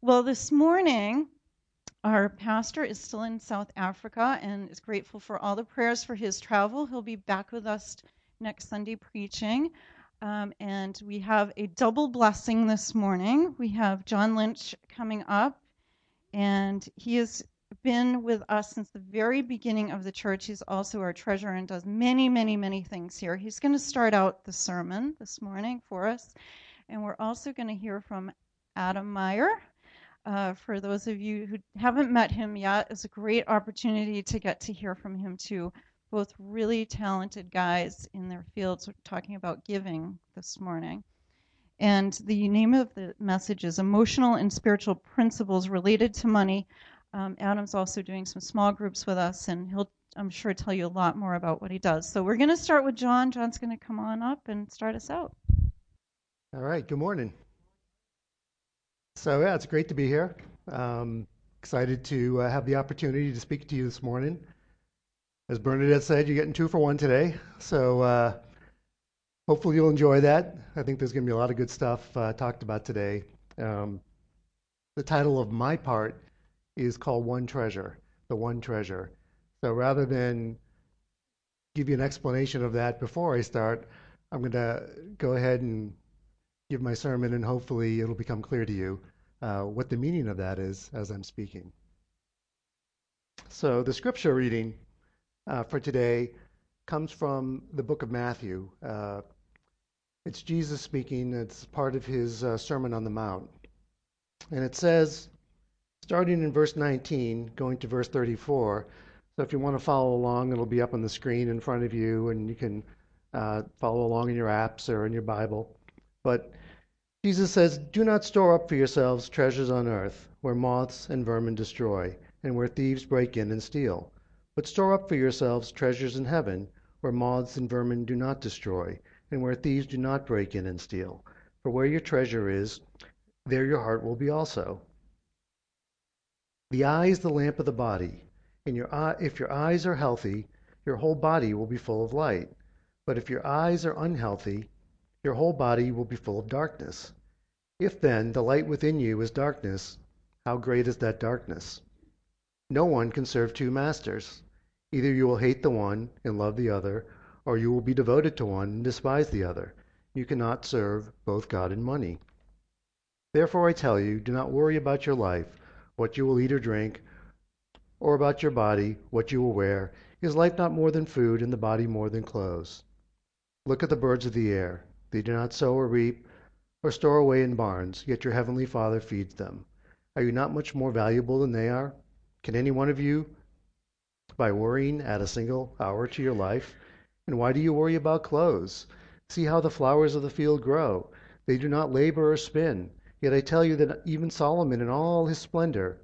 Well, this morning, our pastor is still in South Africa and is grateful for all the prayers for his travel. He'll be back with us next Sunday preaching. Um, and we have a double blessing this morning. We have John Lynch coming up, and he has been with us since the very beginning of the church. He's also our treasurer and does many, many, many things here. He's going to start out the sermon this morning for us. And we're also going to hear from Adam Meyer. Uh, for those of you who haven't met him yet, it's a great opportunity to get to hear from him too. Both really talented guys in their fields talking about giving this morning. And the name of the message is Emotional and Spiritual Principles Related to Money. Um, Adam's also doing some small groups with us, and he'll, I'm sure, tell you a lot more about what he does. So we're going to start with John. John's going to come on up and start us out. All right, good morning. So, yeah, it's great to be here. Um, excited to uh, have the opportunity to speak to you this morning. As Bernadette said, you're getting two for one today. So, uh, hopefully, you'll enjoy that. I think there's going to be a lot of good stuff uh, talked about today. Um, the title of my part is called One Treasure, the One Treasure. So, rather than give you an explanation of that before I start, I'm going to go ahead and give my sermon, and hopefully it'll become clear to you uh, what the meaning of that is as I'm speaking. So, the scripture reading uh, for today comes from the book of Matthew. Uh, it's Jesus speaking, it's part of his uh, Sermon on the Mount. And it says, starting in verse 19, going to verse 34. So, if you want to follow along, it'll be up on the screen in front of you, and you can uh, follow along in your apps or in your Bible. But Jesus says, Do not store up for yourselves treasures on earth, where moths and vermin destroy, and where thieves break in and steal. But store up for yourselves treasures in heaven, where moths and vermin do not destroy, and where thieves do not break in and steal. For where your treasure is, there your heart will be also. The eye is the lamp of the body, and your eye, if your eyes are healthy, your whole body will be full of light. But if your eyes are unhealthy, your whole body will be full of darkness. If then the light within you is darkness, how great is that darkness? No one can serve two masters. Either you will hate the one and love the other, or you will be devoted to one and despise the other. You cannot serve both God and money. Therefore I tell you, do not worry about your life, what you will eat or drink, or about your body, what you will wear. Is life not more than food, and the body more than clothes? Look at the birds of the air. They do not sow or reap or store away in barns, yet your heavenly Father feeds them. Are you not much more valuable than they are? Can any one of you, by worrying, add a single hour to your life? And why do you worry about clothes? See how the flowers of the field grow. They do not labor or spin. Yet I tell you that even Solomon in all his splendor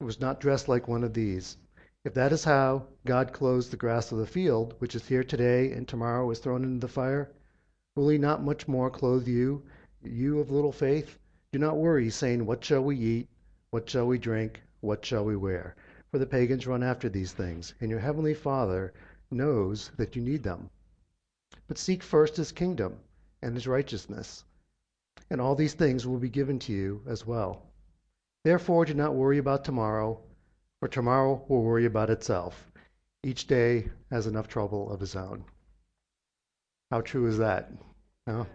was not dressed like one of these. If that is how God clothes the grass of the field, which is here today and tomorrow is thrown into the fire, Will he not much more clothe you, you of little faith? Do not worry, saying, What shall we eat? What shall we drink? What shall we wear? For the pagans run after these things, and your heavenly Father knows that you need them. But seek first his kingdom and his righteousness, and all these things will be given to you as well. Therefore, do not worry about tomorrow, for tomorrow will worry about itself. Each day has enough trouble of his own. How true is that? No?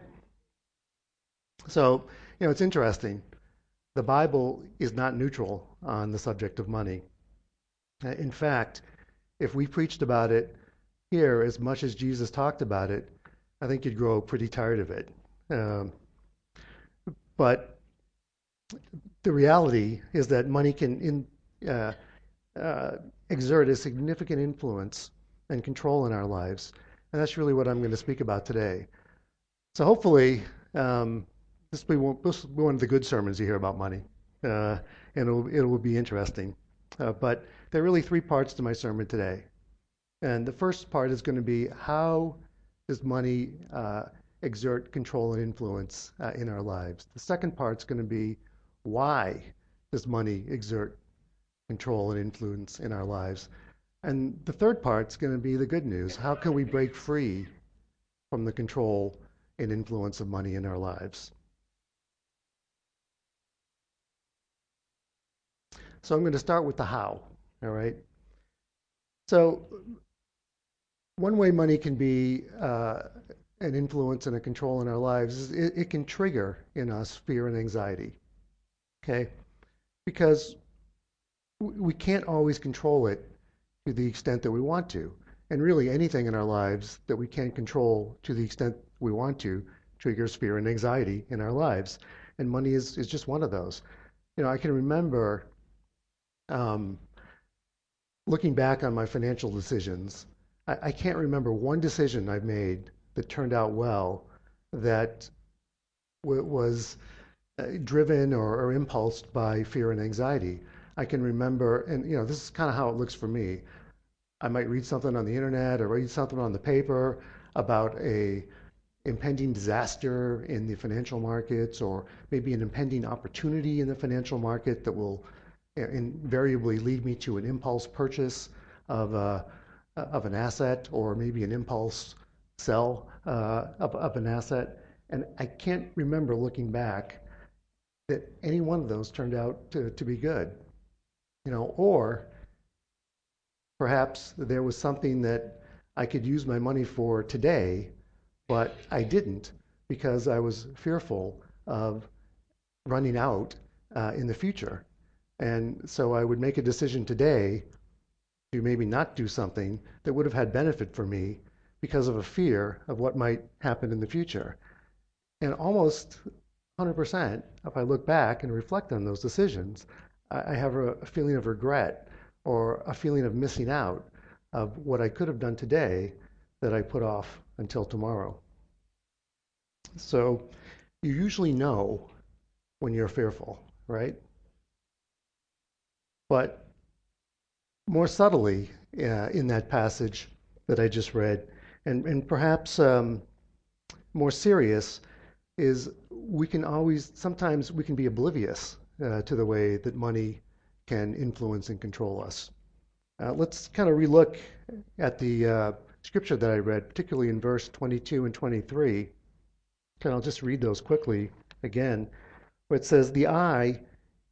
So, you know, it's interesting. The Bible is not neutral on the subject of money. Uh, in fact, if we preached about it here as much as Jesus talked about it, I think you'd grow pretty tired of it. Um, but the reality is that money can in, uh, uh, exert a significant influence and control in our lives. And that's really what I'm going to speak about today. So hopefully, um, this, will be one, of the good sermons you hear about money, uh, and it'll, it will be interesting. Uh, but there are really three parts to my sermon today. And the first part is going to be how does money uh, exert control and influence uh, in our lives? The second part is going to be why does money exert control and influence in our lives? And the third part's going to be the good news. How can we break free from the control and influence of money in our lives? So I'm going to start with the how. All right. So one way money can be uh, an influence and a control in our lives is it, it can trigger in us fear and anxiety. Okay, because we can't always control it to the extent that we want to. And really, anything in our lives that we can't control to the extent we want to triggers fear and anxiety in our lives. And money is, is just one of those. You know, I can remember um, looking back on my financial decisions, I, I can't remember one decision I've made that turned out well that was uh, driven or, or impulsed by fear and anxiety. I can remember, and you know, this is kind of how it looks for me. I might read something on the internet or read something on the paper about a impending disaster in the financial markets or maybe an impending opportunity in the financial market that will invariably lead me to an impulse purchase of, a, of an asset or maybe an impulse sell uh, of, of an asset. And I can't remember looking back that any one of those turned out to, to be good. You know, or perhaps there was something that I could use my money for today, but I didn't because I was fearful of running out uh, in the future. And so I would make a decision today to maybe not do something that would have had benefit for me because of a fear of what might happen in the future. And almost 100%, if I look back and reflect on those decisions, I have a feeling of regret or a feeling of missing out of what I could have done today that I put off until tomorrow. So you usually know when you're fearful, right? But more subtly uh, in that passage that I just read, and, and perhaps um, more serious, is we can always, sometimes we can be oblivious uh, to the way that money can influence and control us. Uh, let's kind of relook at the uh, scripture that I read, particularly in verse 22 and 23. And I'll just read those quickly again, where it says, The eye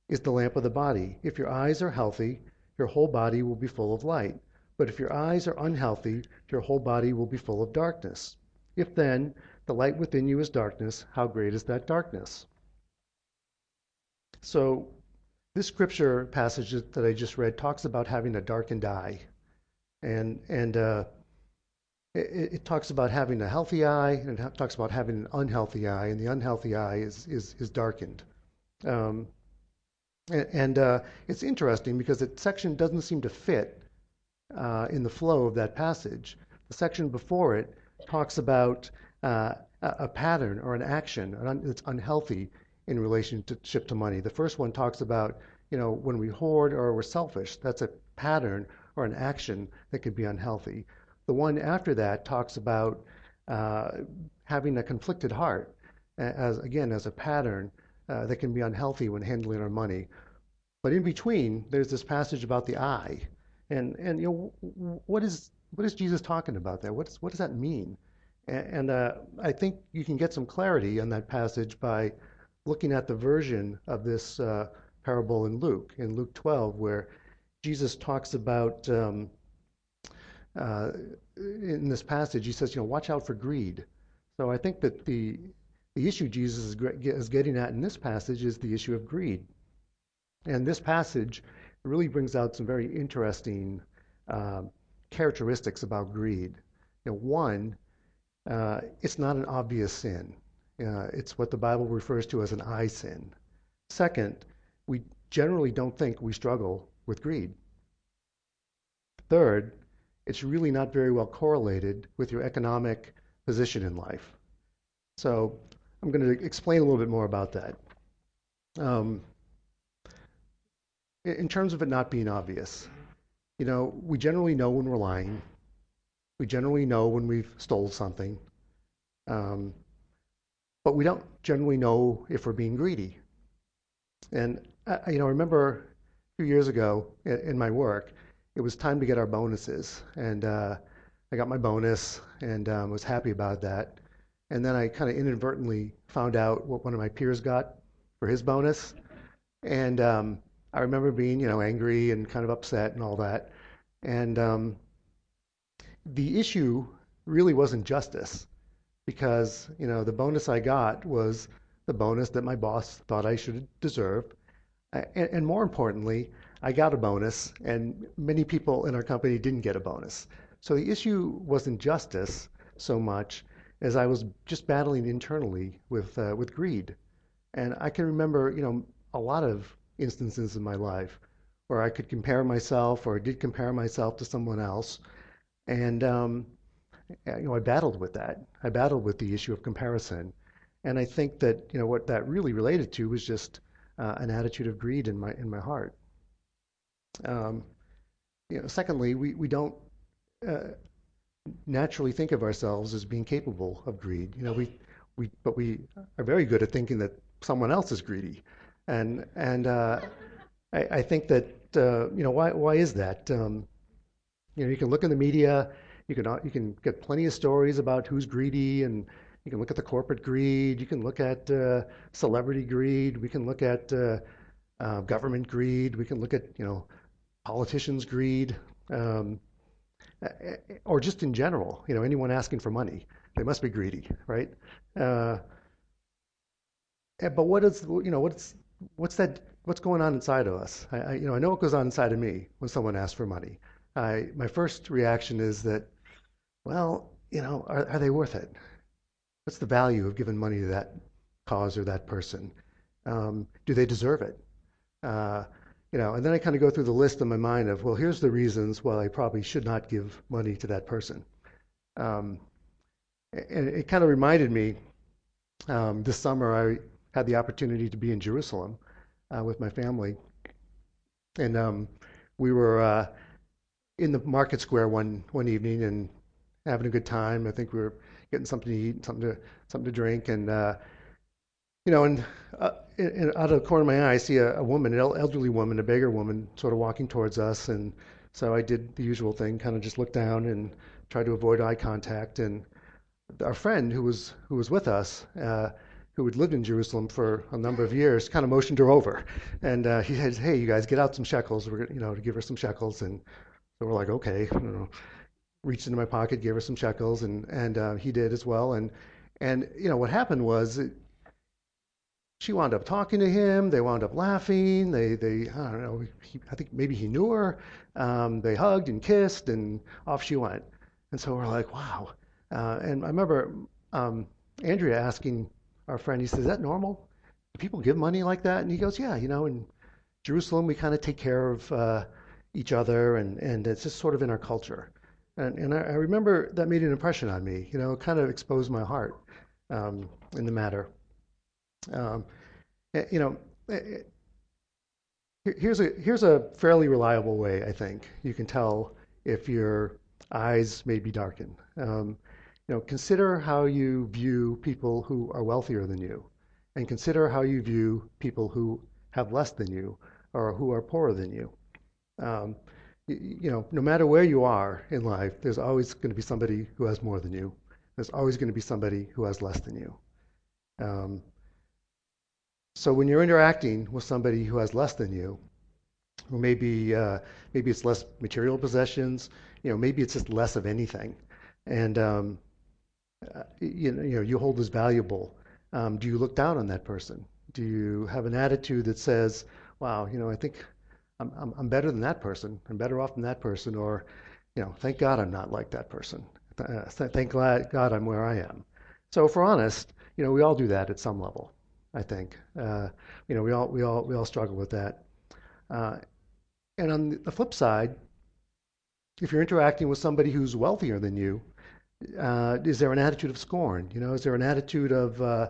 is the lamp of the body. If your eyes are healthy, your whole body will be full of light. But if your eyes are unhealthy, your whole body will be full of darkness. If then the light within you is darkness, how great is that darkness? So, this scripture passage that I just read talks about having a darkened eye. And, and uh, it, it, talks about having a healthy eye, and it talks about having an unhealthy eye, and the unhealthy eye is, is, is darkened. Um, and uh, it's interesting because that section doesn't seem to fit uh, in the flow of that passage. The section before it talks about uh, a pattern or an action that's unhealthy in relationship to money. The first one talks about, you know, when we hoard or we're selfish. That's a pattern or an action that could be unhealthy. The one after that talks about uh, having a conflicted heart, as again as a pattern uh, that can be unhealthy when handling our money. But in between, there's this passage about the eye, and and you know what is what is Jesus talking about there? What's what does that mean? And, and uh, I think you can get some clarity on that passage by looking at the version of this uh, parable in Luke, in Luke 12, where Jesus talks about. Um, uh, in this passage, he says, you know, watch out for greed. So I think that the the issue Jesus is getting at in this passage is the issue of greed. And this passage really brings out some very interesting uh, characteristics about greed. You know, one, uh, it's not an obvious sin. Uh, it's what the Bible refers to as an eye sin. Second, we generally don't think we struggle with greed. Third, it's really not very well correlated with your economic position in life. So I'm going to explain a little bit more about that. Um, in terms of it not being obvious, you know, we generally know when we're lying. We generally know when we've stole something. Um, but we don't generally know if we're being greedy. And, I, you know, I remember a few years ago in, in my work, it was time to get our bonuses. And uh, I got my bonus and um, was happy about that. And then I kind of inadvertently found out what one of my peers got for his bonus. And um, I remember being, you know, angry and kind of upset and all that. And um, the issue really wasn't justice because, you know, the bonus I got was the bonus that my boss thought I should deserve. And, and more importantly, I got a bonus, and many people in our company didn't get a bonus. So the issue wasn't justice so much as I was just battling internally with uh, with greed. And I can remember, you know, a lot of instances in my life where I could compare myself or did compare myself to someone else. And, um, you know, I battled with that. I battled with the issue of comparison. And I think that, you know, what that really related to was just uh, an attitude of greed in my, in my heart. Um, you know, secondly, we, we don't uh, naturally think of ourselves as being capable of greed. You know, we, we, but we are very good at thinking that someone else is greedy. And, and uh, I, I think that, uh, you know, why, why is that? Um, you know, you can look in the media, you can, you can get plenty of stories about who's greedy, and you can look at the corporate greed, you can look at uh, celebrity greed, we can look at uh, uh, government greed, we can look at, you know, politicians' greed, um, or just in general, you know, anyone asking for money, they must be greedy, right? Uh, but what is, you know, what's what's that? What's going on inside of us? I, I, you know, I know what goes on inside of me when someone asks for money. I, my first reaction is that, well, you know, are, are they worth it? What's the value of giving money to that cause or that person? Um, do they deserve it? Uh, you know, and then I kind of go through the list in my mind of, well, here's the reasons why I probably should not give money to that person. Um, and it kind of reminded me um, this summer I had the opportunity to be in Jerusalem uh, with my family, and um, we were uh, in the market square one one evening and having a good time. I think we were getting something to eat, and something to something to drink, and uh, you know, and, uh, and out of the corner of my eye, I see a, a woman, an elderly woman, a beggar woman, sort of walking towards us, and so I did the usual thing, kind of just looked down and tried to avoid eye contact, and our friend who was who was with us. Uh, who had lived in Jerusalem for a number of years, kind of motioned her over, and uh, he said, "Hey, you guys, get out some shekels. We're you know to give her some shekels." And so we're like, "Okay," you know, reached into my pocket, gave her some shekels, and and uh, he did as well. And and you know what happened was. It, she wound up talking to him. They wound up laughing. They, they, I don't know. He, I think maybe he knew her. Um, they hugged and kissed, and off she went. And so we're like, wow. Uh, and I remember um, Andrea asking our friend, he says, Is that normal? Do people give money like that? And he goes, Yeah, you know, in Jerusalem, we kind of take care of uh, each other, and, and it's just sort of in our culture. And, and I, I, remember that made an impression on me, you know, kind of exposed my heart um, in the matter. Um, eh, you know, eh, eh, here's a here's a fairly reliable way I think you can tell if your eyes may be darkened. Um, you know, consider how you view people who are wealthier than you, and consider how you view people who have less than you or who are poorer than you. Um, you, know, no matter where you are in life, there's always going to be somebody who has more than you. There's always going to be somebody who has less than you. Um, so when you're interacting with somebody who has less than you, who maybe uh, maybe it's less material possessions, you know, maybe it's just less of anything, and um, uh, you, know, you know, you hold as valuable. Um, do you look down on that person? Do you have an attitude that says, wow, you know, I think I'm, I'm, better than that person. I'm better off than that person. Or, you know, thank God I'm not like that person. Uh, thank God I'm where I am. So if we're honest, you know, we all do that at some level, I think. Uh, you know, we all, we, all, we all struggle with that. Uh, and on the flip side, if you're interacting with somebody who's wealthier than you, uh, is there an attitude of scorn? You know, is there an attitude of uh,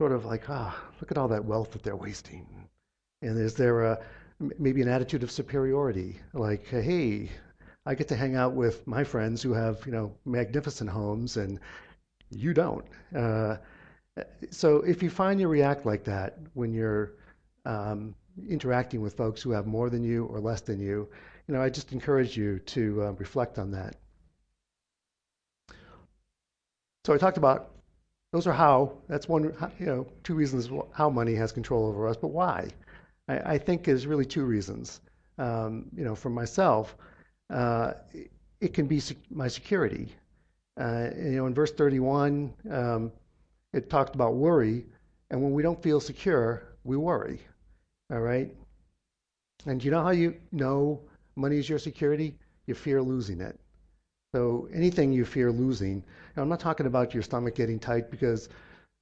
sort of like, ah, oh, look at all that wealth that they're wasting? And is there a, maybe an attitude of superiority, like, hey, I get to hang out with my friends who have, you know, magnificent homes and you don't. Uh, so if you find you react like that when you're um, interacting with folks who have more than you or less than you, you know, I just encourage you to uh, reflect on that. So I talked about those are how. That's one, you know, two reasons how money has control over us. But why? I, think is really two reasons. Um, you know, for myself, uh, it can be my security. Uh, you know, in verse 31, um, it talked about worry, and when we don't feel secure, we worry. All right? And you know how you know money is your security? You fear losing it. So anything you fear losing, I'm not talking about your stomach getting tight because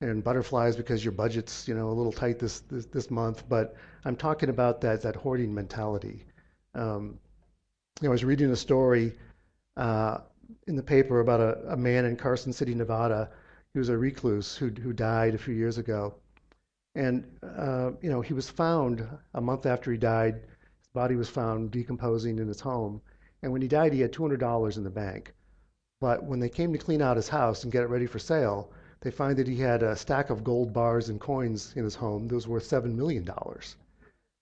and butterflies because your budget's you know a little tight this this, this month, but I'm talking about that that hoarding mentality. Um, you know, I was reading a story uh, in the paper about a, a man in Carson City, Nevada. He was a recluse who who died a few years ago, and uh, you know he was found a month after he died. His body was found decomposing in his home, and when he died, he had $200 in the bank. But when they came to clean out his house and get it ready for sale, they find that he had a stack of gold bars and coins in his home that was worth $7 million.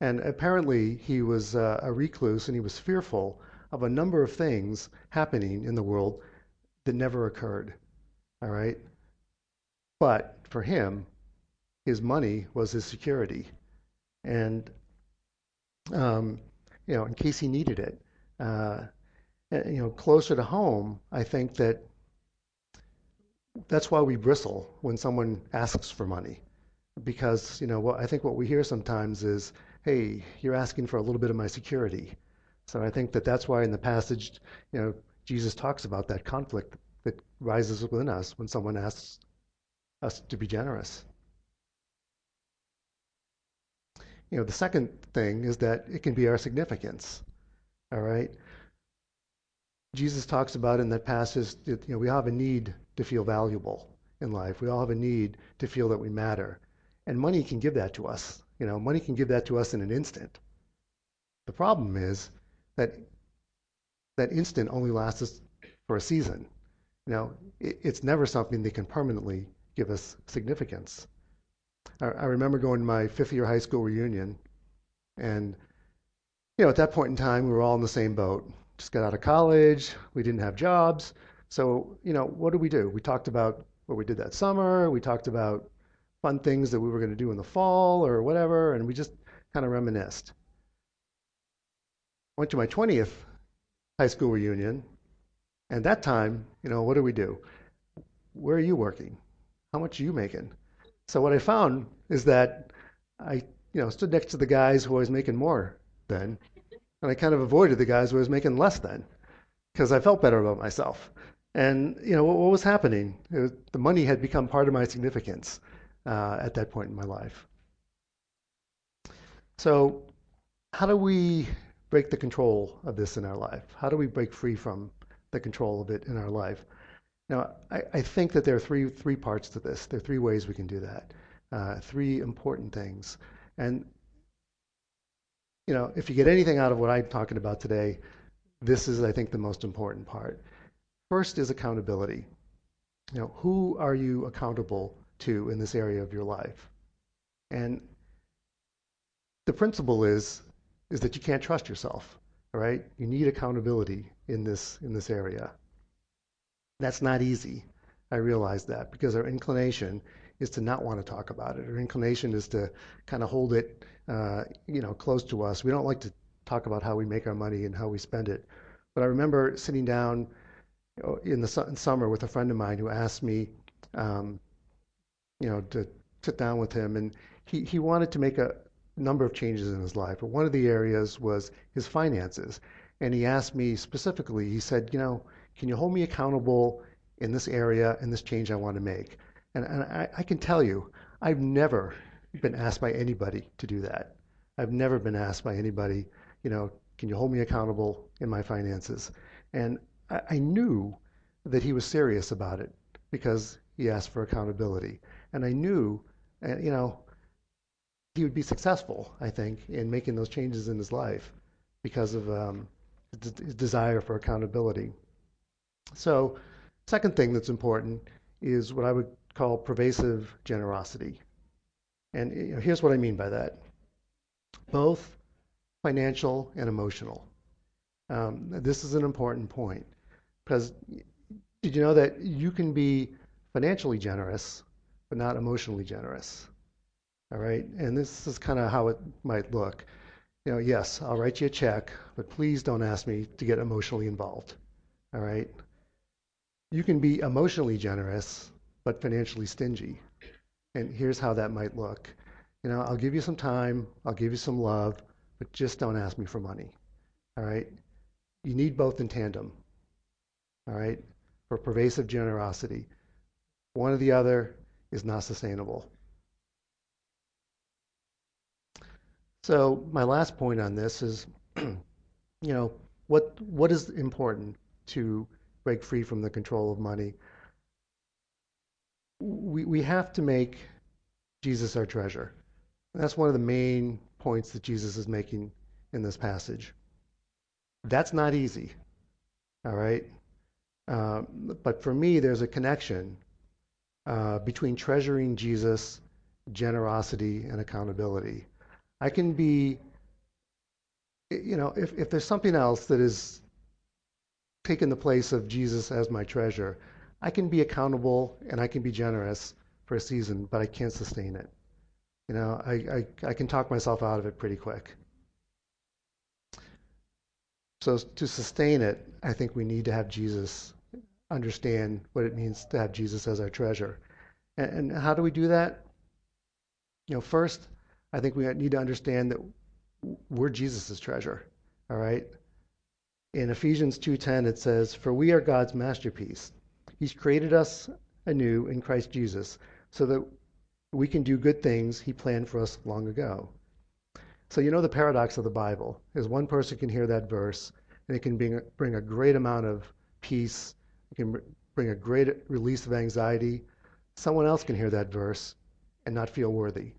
And apparently, he was uh, a recluse and he was fearful of a number of things happening in the world that never occurred. All right? But for him, his money was his security. And, um, you know, in case he needed it. Uh, you know, closer to home, I think that that's why we bristle when someone asks for money. Because, you know, what I think what we hear sometimes is, hey, you're asking for a little bit of my security. So I think that that's why in the passage, you know, Jesus talks about that conflict that rises within us when someone asks us to be generous. You know, the second thing is that it can be our significance. All right? Jesus talks about in that passage that you know, we have a need to feel valuable in life. We all have a need to feel that we matter. And money can give that to us. You know, money can give that to us in an instant. The problem is that that instant only lasts for a season. You know, it, it's never something that can permanently give us significance. I, I remember going to my fifth year high school reunion, and you know, at that point in time, we were all in the same boat. Just got out of college, we didn't have jobs. So, you know, what did we do? We talked about what we did that summer, we talked about fun things that we were going to do in the fall or whatever, and we just kind of reminisced. Went to my 20th high school reunion, and that time, you know, what do we do? Where are you working? How much are you making? So what I found is that I, you know, stood next to the guys who I was making more than, and I kind of avoided the guys who I was making less than, because I felt better about myself. And you know what, what was happening? Was, the money had become part of my significance uh, at that point in my life. So, how do we break the control of this in our life? How do we break free from the control of it in our life? Now, I, I think that there are three three parts to this. There are three ways we can do that. Uh, three important things, and you know, if you get anything out of what I'm talking about today, this is, I think, the most important part. First is accountability. You know, who are you accountable to in this area of your life? And the principle is is that you can't trust yourself. Right, you need accountability in this in this area. That's not easy. I realize that because our inclination is to not want to talk about it. Our inclination is to kind of hold it uh, you know, close to us. We don't like to talk about how we make our money and how we spend it. But I remember sitting down in the in summer with a friend of mine who asked me, um, you know, to sit down with him, and he, he wanted to make a number of changes in his life. But one of the areas was his finances. And he asked me specifically, he said, you know, can you hold me accountable in this area and this change I want to make? And, and I, I can tell you, I've never been asked by anybody to do that. I've never been asked by anybody, you know, can you hold me accountable in my finances? And I, knew that he was serious about it because he asked for accountability. And I knew, and you know, he would be successful, I think, in making those changes in his life because of um, his desire for accountability. So, second thing that's important is what I would call pervasive generosity. And you know, here's what I mean by that both financial and emotional. Um, this is an important point because did you know that you can be financially generous but not emotionally generous? All right, and this is kind of how it might look. You know, yes, I'll write you a check, but please don't ask me to get emotionally involved. All right? You can be emotionally generous, but financially stingy. And here's how that might look. You know, I'll give you some time, I'll give you some love, but just don't ask me for money. All right? You need both in tandem. All right? For pervasive generosity. One or the other is not sustainable. So my last point on this is, you know, what what is important to break free from the control of money? We we have to make Jesus our treasure. And that's one of the main points that Jesus is making in this passage. That's not easy. All right. Um, but for me, there's a connection uh, between treasuring Jesus, generosity, and accountability. I can be, you know, if, if there's something else that is taking the place of Jesus as my treasure, I can be accountable and I can be generous for a season, but I can't sustain it. You know, I, I, I can talk myself out of it pretty quick. So to sustain it, I think we need to have Jesus understand what it means to have Jesus as our treasure. And, and how do we do that? You know, first, I think we need to understand that we're Jesus' treasure. All right. In Ephesians 2:10 it says, "For we are God's masterpiece. He's created us anew in Christ Jesus so that we can do good things he planned for us long ago." So you know the paradox of the Bible is one person can hear that verse and it can bring, bring a great amount of peace, it can bring a great release of anxiety. Someone else can hear that verse and not feel worthy.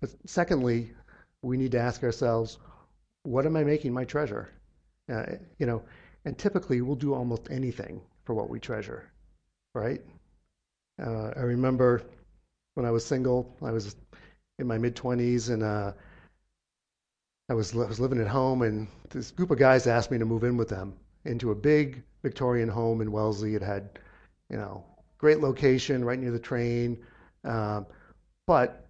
But secondly, we need to ask ourselves, what am I making my treasure? Uh, you know, and typically we'll do almost anything for what we treasure, right? Uh, I remember when I was single, I was in my mid 20s, and uh, I was I was living at home, and this group of guys asked me to move in with them into a big Victorian home in Wellesley. It had, you know, great location right near the train, uh, but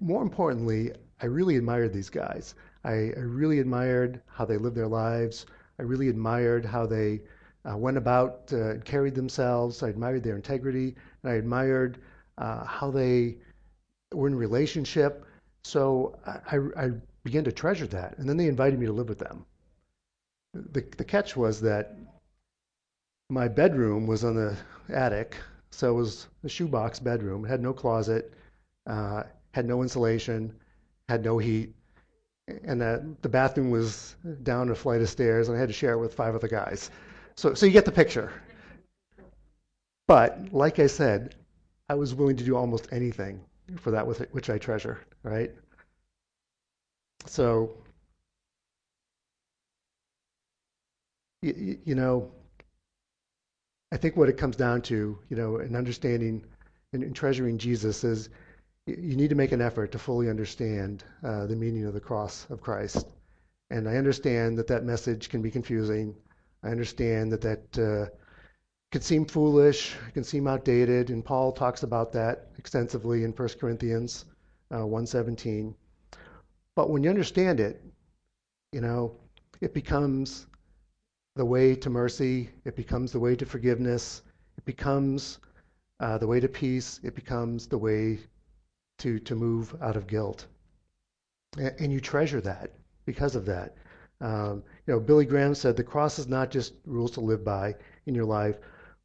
more importantly, I really admired these guys. I, I really admired how they lived their lives. I really admired how they uh, went about uh, carried themselves. I admired their integrity, and I admired uh, how they were in relationship. So I, I, began to treasure that, and then they invited me to live with them. The, the catch was that my bedroom was on the attic, so it was a shoebox bedroom. It had no closet. Uh, had no insulation, had no heat, and that the bathroom was down a flight of stairs, and I had to share it with five other guys. So, so you get the picture. But like I said, I was willing to do almost anything for that with which I treasure, right? So, you, you know, I think what it comes down to, you know, in understanding and treasuring Jesus is you need to make an effort to fully understand uh, the meaning of the cross of Christ. And I understand that that message can be confusing. I understand that that uh, can seem foolish, can seem outdated, and Paul talks about that extensively in 1 Corinthians uh, 1:17. But when you understand it, you know, it becomes the way to mercy. It becomes the way to forgiveness. It becomes uh, the way to peace. It becomes the way to, to move out of guilt. And you treasure that because of that. Um, you know, Billy Graham said the cross is not just rules to live by in your life,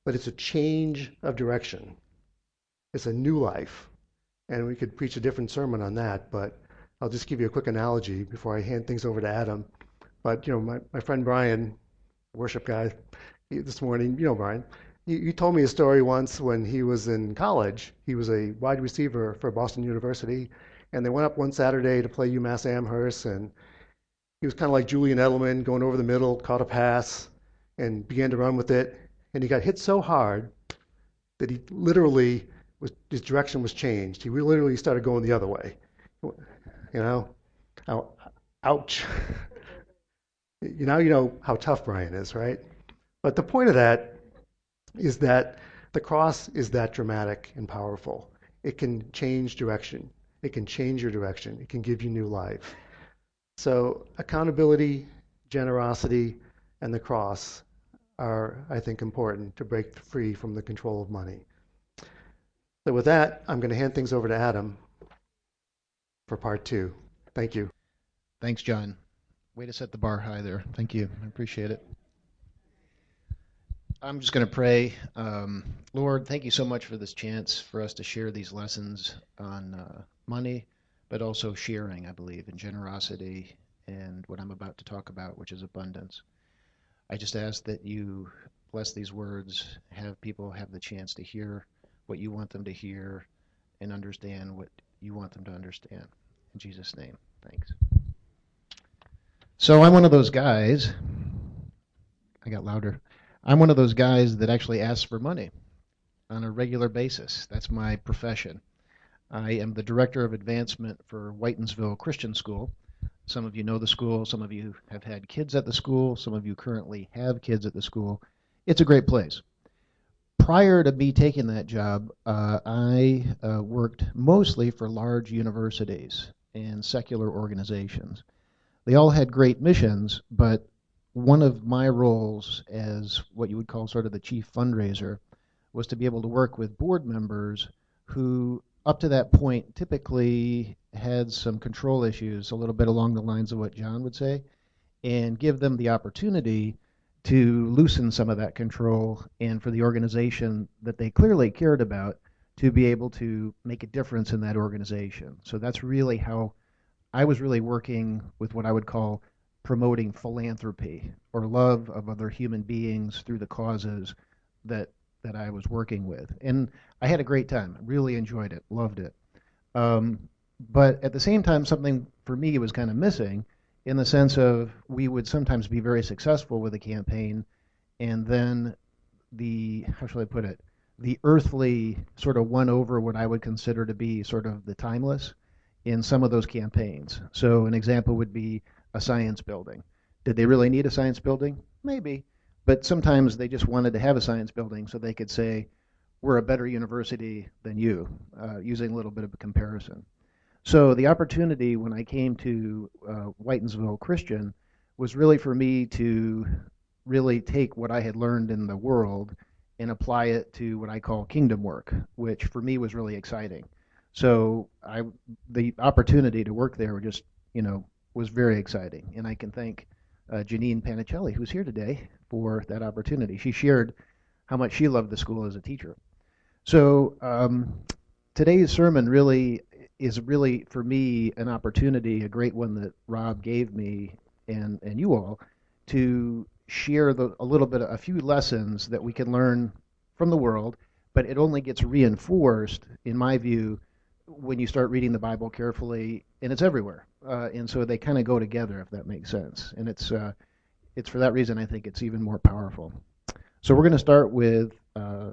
but it's a change of direction. It's a new life. And we could preach a different sermon on that, but I'll just give you a quick analogy before I hand things over to Adam. But, you know, my, my friend Brian, worship guy, this morning, you know Brian, you, told me a story once when he was in college. He was a wide receiver for Boston University, and they went up one Saturday to play UMass Amherst, and he was kind of like Julian Edelman, going over the middle, caught a pass, and began to run with it, and he got hit so hard that he literally was his direction was changed. He literally started going the other way. You know, ouch. you now you know how tough Brian is, right? But the point of that is that the cross is that dramatic and powerful. it can change direction. It can change your direction. It can give you new life. So, accountability, generosity, and the cross are, I think, important to break free from the control of money. So, with that, I'm going to hand things over to Adam for part two. Thank you. Thanks, John. Way to set the bar high there. Thank you. I appreciate it. I'm just going to pray. Um, Lord, thank you so much for this chance for us to share these lessons on uh, money, but also sharing, I believe, and generosity and what I'm about to talk about, which is abundance. I just ask that you bless these words, have people have the chance to hear what you want them to hear and understand what you want them to understand. In Jesus' name, thanks. So I'm one of those guys. I got louder. I'm one of those guys that actually asks for money on a regular basis. That's my profession. I am the director of advancement for Whitinsville Christian School. Some of you know the school, some of you have had kids at the school, some of you currently have kids at the school. It's a great place. Prior to me taking that job, uh, I uh, worked mostly for large universities and secular organizations. They all had great missions, but one of my roles as what you would call sort of the chief fundraiser was to be able to work with board members who, up to that point, typically had some control issues, a little bit along the lines of what John would say, and give them the opportunity to loosen some of that control and for the organization that they clearly cared about to be able to make a difference in that organization. So that's really how I was really working with what I would call promoting philanthropy or love of other human beings through the causes that that I was working with. And I had a great time. Really enjoyed it. Loved it. Um, but at the same time, something for me was kind of missing in the sense of we would sometimes be very successful with a campaign, and then the how shall I put it? The earthly sort of won over what I would consider to be sort of the timeless in some of those campaigns. So an example would be a science building. Did they really need a science building? Maybe. But sometimes they just wanted to have a science building so they could say, we're a better university than you, uh, using a little bit of a comparison. So the opportunity when I came to uh, Whitinsville Christian was really for me to really take what I had learned in the world and apply it to what I call kingdom work, which for me was really exciting. So I, the opportunity to work there just, you know, was very exciting, and I can thank uh, Janine Panicelli, who's here today, for that opportunity. She shared how much she loved the school as a teacher. So um, today's sermon really is really for me an opportunity, a great one that Rob gave me and and you all to share the, a little bit, a few lessons that we can learn from the world, but it only gets reinforced, in my view, when you start reading the Bible carefully, and it's everywhere, uh, and so they kind of go together, if that makes sense. And it's uh, it's for that reason I think it's even more powerful. So we're going to start with uh,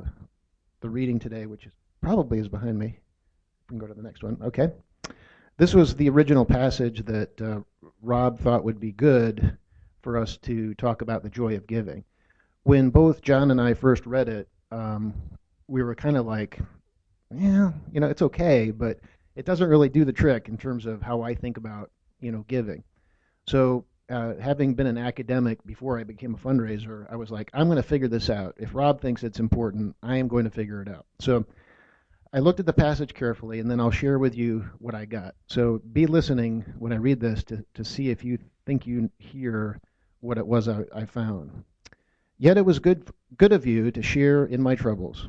the reading today, which is probably is behind me. We can go to the next one. Okay. This was the original passage that uh, Rob thought would be good for us to talk about the joy of giving. When both John and I first read it, um, we were kind of like, yeah, you know, it's okay, but it doesn't really do the trick in terms of how I think about, you know, giving. So, uh, having been an academic before I became a fundraiser, I was like, I'm going to figure this out. If Rob thinks it's important, I am going to figure it out. So, I looked at the passage carefully, and then I'll share with you what I got. So, be listening when I read this to, to see if you think you hear what it was I, I found. Yet it was good, good of you to share in my troubles.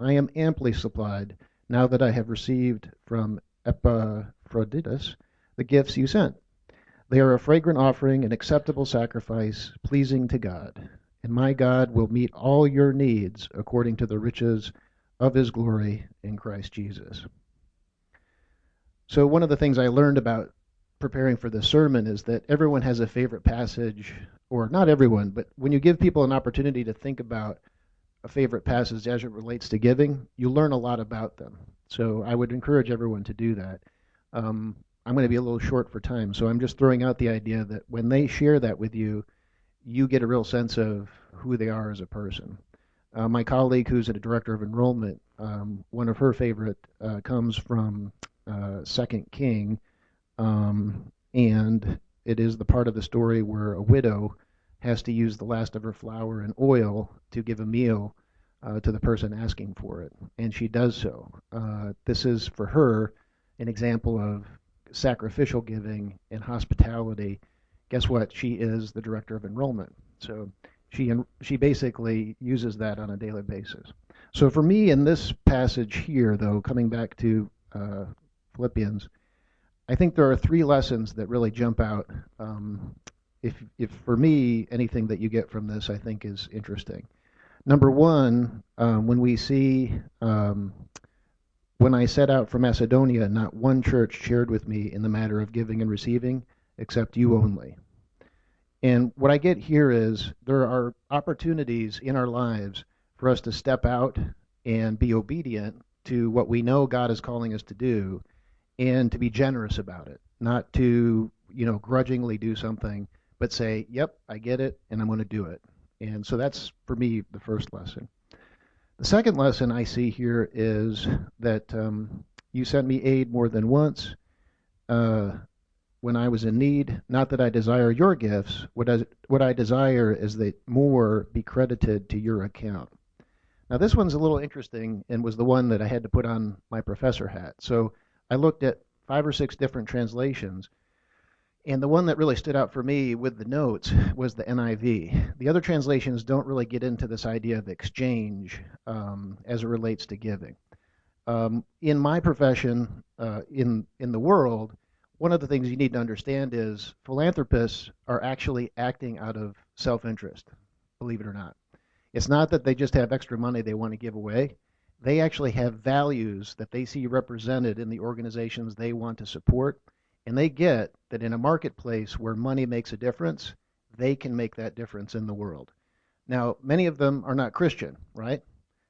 I am amply supplied, now that I have received from Epaphroditus the gifts you sent. They are a fragrant offering, an acceptable sacrifice, pleasing to God. And my God will meet all your needs according to the riches of his glory in Christ Jesus. So, one of the things I learned about preparing for this sermon is that everyone has a favorite passage, or not everyone, but when you give people an opportunity to think about a favorite passage as it relates to giving, you learn a lot about them. So I would encourage everyone to do that. Um, I'm going to be a little short for time, so I'm just throwing out the idea that when they share that with you, you get a real sense of who they are as a person. Uh, my colleague, who's a director of enrollment, um, one of her favorite uh, comes from uh, Second King, um, and it is the part of the story where a widow has to use the last of her flour and oil to give a meal uh, to the person asking for it, and she does so. Uh, this is for her an example of sacrificial giving and hospitality. Guess what? She is the director of enrollment, so she she basically uses that on a daily basis. So for me, in this passage here, though, coming back to uh, Philippians, I think there are three lessons that really jump out. Um, if, if for me, anything that you get from this, I think is interesting. Number one, um, when we see, um, when I set out for Macedonia, not one church shared with me in the matter of giving and receiving, except you only. And what I get here is there are opportunities in our lives for us to step out and be obedient to what we know God is calling us to do and to be generous about it, not to, you know, grudgingly do something, but say, yep, I get it and I'm going to do it. And so that's for me the first lesson. The second lesson I see here is that um, you sent me aid more than once uh, when I was in need. Not that I desire your gifts. What I, what I desire is that more be credited to your account. Now, this one's a little interesting and was the one that I had to put on my professor hat. So I looked at five or six different translations. And the one that really stood out for me with the notes was the NIV. The other translations don't really get into this idea of exchange um, as it relates to giving. Um, in my profession, uh, in in the world, one of the things you need to understand is philanthropists are actually acting out of self-interest. Believe it or not, it's not that they just have extra money they want to give away they actually have values that they see represented in the organizations they want to support. And they get that in a marketplace where money makes a difference, they can make that difference in the world. Now, many of them are not Christian, right?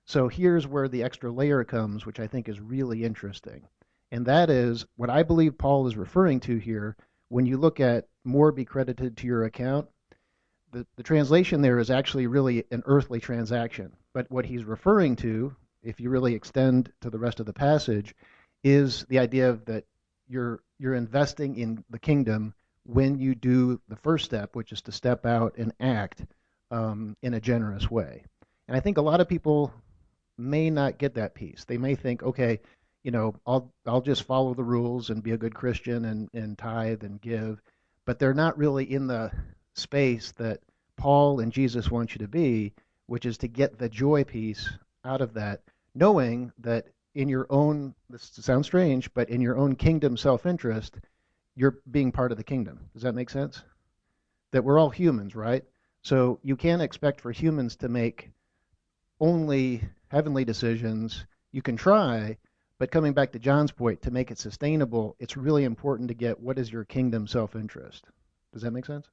So here's where the extra layer comes, which I think is really interesting. And that is what I believe Paul is referring to here when you look at more be credited to your account. The, the translation there is actually really an earthly transaction. But what he's referring to, if you really extend to the rest of the passage, is the idea that you're you're investing in the kingdom when you do the first step, which is to step out and act um, in a generous way. And I think a lot of people may not get that piece. They may think, okay, you know, I'll I'll just follow the rules and be a good Christian and, and tithe and give, but they're not really in the space that Paul and Jesus want you to be, which is to get the joy piece out of that, knowing that in your own, this sounds strange, but in your own kingdom self interest, you're being part of the kingdom. Does that make sense? That we're all humans, right? So you can't expect for humans to make only heavenly decisions. You can try, but coming back to John's point, to make it sustainable, it's really important to get what is your kingdom self interest. Does that make sense?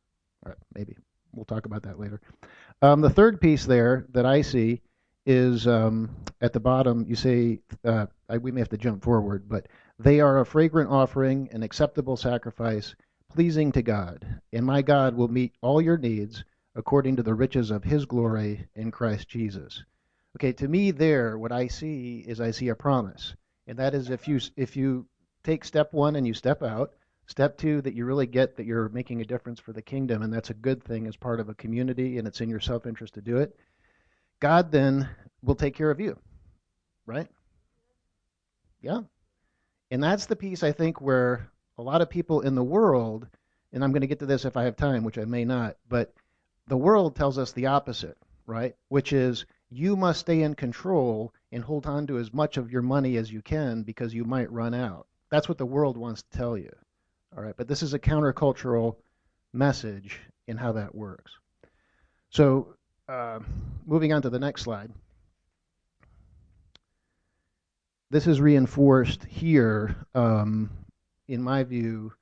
All right, maybe. We'll talk about that later. Um, the third piece there that I see is um, at the bottom. You say uh, I, we may have to jump forward, but they are a fragrant offering, an acceptable sacrifice, pleasing to God, and my God will meet all your needs according to the riches of His glory in Christ Jesus. Okay, to me, there, what I see is I see a promise, and that is if you if you take step one and you step out. Step two, that you really get that you're making a difference for the kingdom, and that's a good thing as part of a community, and it's in your self interest to do it. God then will take care of you, right? Yeah. And that's the piece I think where a lot of people in the world, and I'm going to get to this if I have time, which I may not, but the world tells us the opposite, right? Which is you must stay in control and hold on to as much of your money as you can because you might run out. That's what the world wants to tell you. All right, but this is a countercultural message in how that works. So uh, moving on to the next slide. This is reinforced here um, in my view,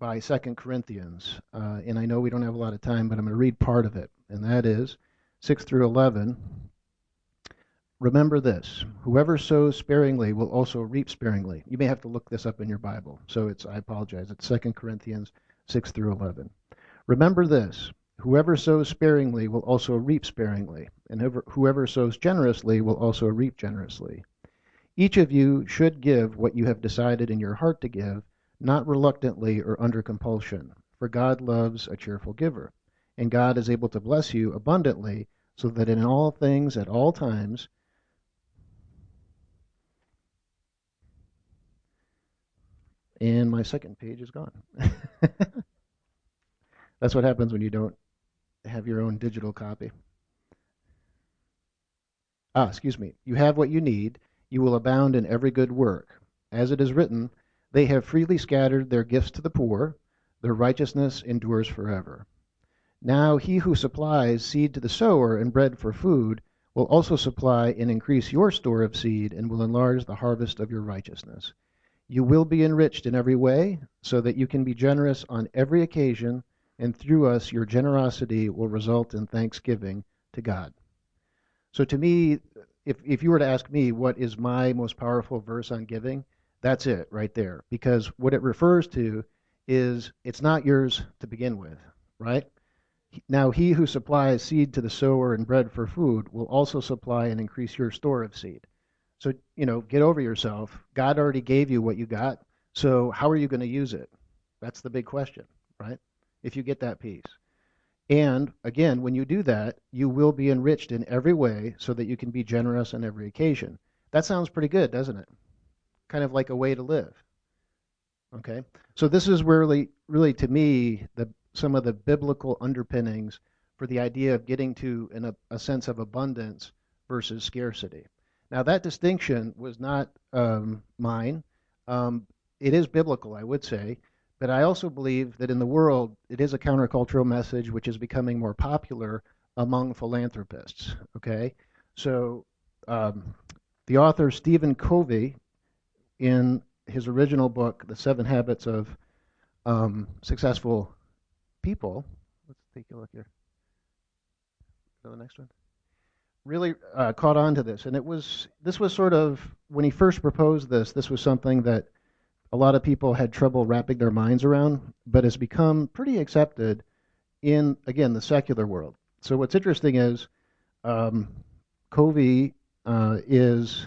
by Second Corinthians. Uh, and I know we don't have a lot of time, but I'm going to read part of it. And that is 6 through 11. Remember this whoever sows sparingly will also reap sparingly. You may have to look this up in your Bible. So it's, I apologize, it's 2 Corinthians 6 through 11. Remember this whoever sows sparingly will also reap sparingly, and whoever, sows generously will also reap generously. Each of you should give what you have decided in your heart to give, not reluctantly or under compulsion, for God loves a cheerful giver. And God is able to bless you abundantly, so that in all things at all times And my second page is gone. That's what happens when you don't have your own digital copy. Ah, excuse me. You have what you need. You will abound in every good work. As it is written, they have freely scattered their gifts to the poor. Their righteousness endures forever. Now he who supplies seed to the sower and bread for food will also supply and increase your store of seed and will enlarge the harvest of your righteousness. You will be enriched in every way, so that you can be generous on every occasion, and through us your generosity will result in thanksgiving to God. So to me, if, if you were to ask me what is my most powerful verse on giving, that's it right there. Because what it refers to is it's not yours to begin with, right? Now he who supplies seed to the sower and bread for food will also supply and increase your store of seed. So, you know, get over yourself. God already gave you what you got. So, how are you going to use it? That's the big question, right? If you get that piece. And again, when you do that, you will be enriched in every way so that you can be generous on every occasion. That sounds pretty good, doesn't it? Kind of like a way to live. Okay? So this is really really to me the some of the biblical underpinnings for the idea of getting to a, a sense of abundance versus scarcity. Now, that distinction was not um, mine. Um, it is biblical, I would say, but I also believe that in the world, it is a countercultural message which is becoming more popular among philanthropists. Okay? So, um, the author Stephen Covey, in his original book, The Seven Habits of um, Successful People, let's take a look here. Go to the next one really uh, caught on to this, and it was this was sort of when he first proposed this. This was something that a lot of people had trouble wrapping their minds around, but has become pretty accepted in again the secular world. So what's interesting is um, Covey uh, is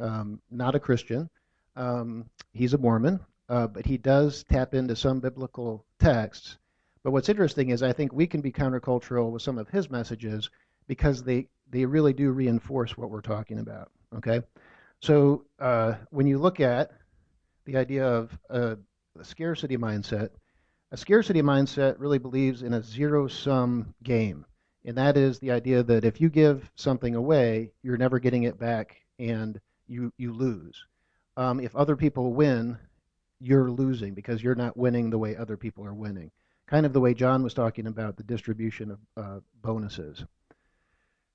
um, not a Christian. Um, he's a Mormon, uh, but he does tap into some biblical texts. But what's interesting is I think we can be countercultural with some of his messages because they they really do reinforce what we're talking about. Okay, so uh, when you look at the idea of a, a scarcity mindset, a scarcity mindset really believes in a zero sum game. And that is the idea that if you give something away, you're never getting it back and you, you lose. Um, if other people win, you're losing because you're not winning the way other people are winning. Kind of the way John was talking about the distribution of uh, bonuses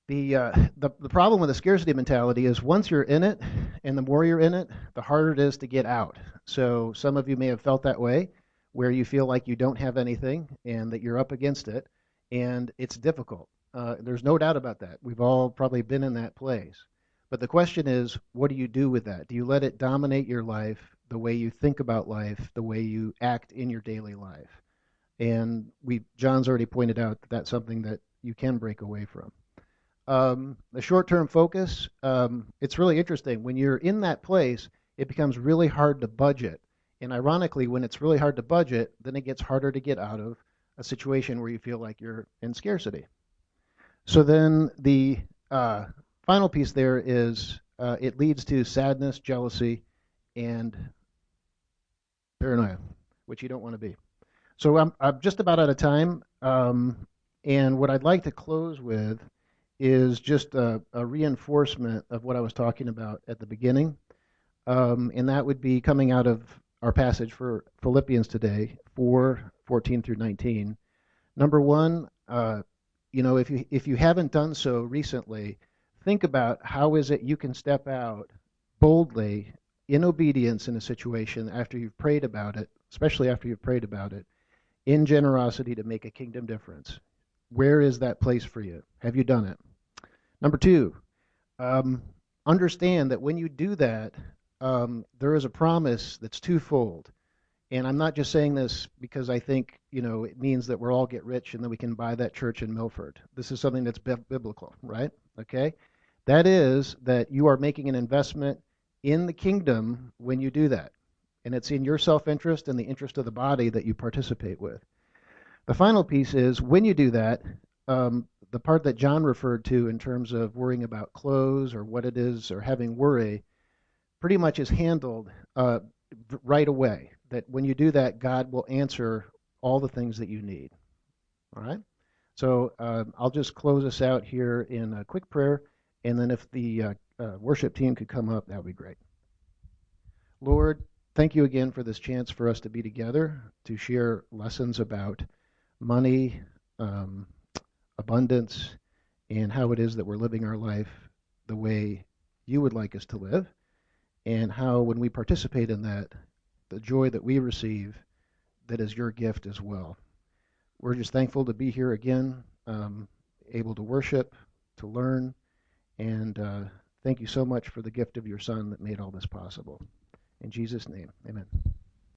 the, uh, the the problem with the scarcity mentality is once you're in it, and the more you're in it, the harder it is to get out. So some of you may have felt that way, where you feel like you don't have anything and that you're up against it, and it's difficult. Uh, there's no doubt about that. We've all probably been in that place. But the question is, what do you do with that? Do you let it dominate your life, the way you think about life, the way you act in your daily life? And we, John's already pointed out that that's something that you can break away from um, the short term focus, um, it's really interesting. When you're in that place, it becomes really hard to budget. And ironically, when it's really hard to budget, then it gets harder to get out of a situation where you feel like you're in scarcity. So then the uh, final piece there is uh, it leads to sadness, jealousy, and paranoia, which you don't want to be. So I'm, I'm just about out of time. Um, and what I'd like to close with is just a, a, reinforcement of what I was talking about at the beginning. Um, and that would be coming out of our passage for Philippians today, 4 14 through 19. Number one, uh, you know, if you, if you haven't done so recently, think about how is it you can step out boldly in obedience in a situation after you've prayed about it, especially after you've prayed about it, in generosity to make a kingdom difference? Where is that place for you? Have you done it? Number two, um, understand that when you do that, um, there is a promise that's twofold. And I'm not just saying this because I think, you know, it means that we'll all get rich and then we can buy that church in Milford. This is something that's biblical, right? Okay? That is that you are making an investment in the kingdom when you do that. And it's in your self interest and the interest of the body that you participate with. The final piece is when you do that, um, the part that John referred to in terms of worrying about clothes or what it is or having worry pretty much is handled uh, right away. That when you do that, God will answer all the things that you need. All right? So uh, I'll just close us out here in a quick prayer, and then if the uh, uh, worship team could come up, that would be great. Lord, thank you again for this chance for us to be together to share lessons about money, um, abundance, and how it is that we're living our life the way you would like us to live, and how when we participate in that, the joy that we receive, that is your gift as well. We're just thankful to be here again, um, able to worship, to learn, and uh, thank you so much for the gift of your Son that made all this possible. In Jesus' name, amen.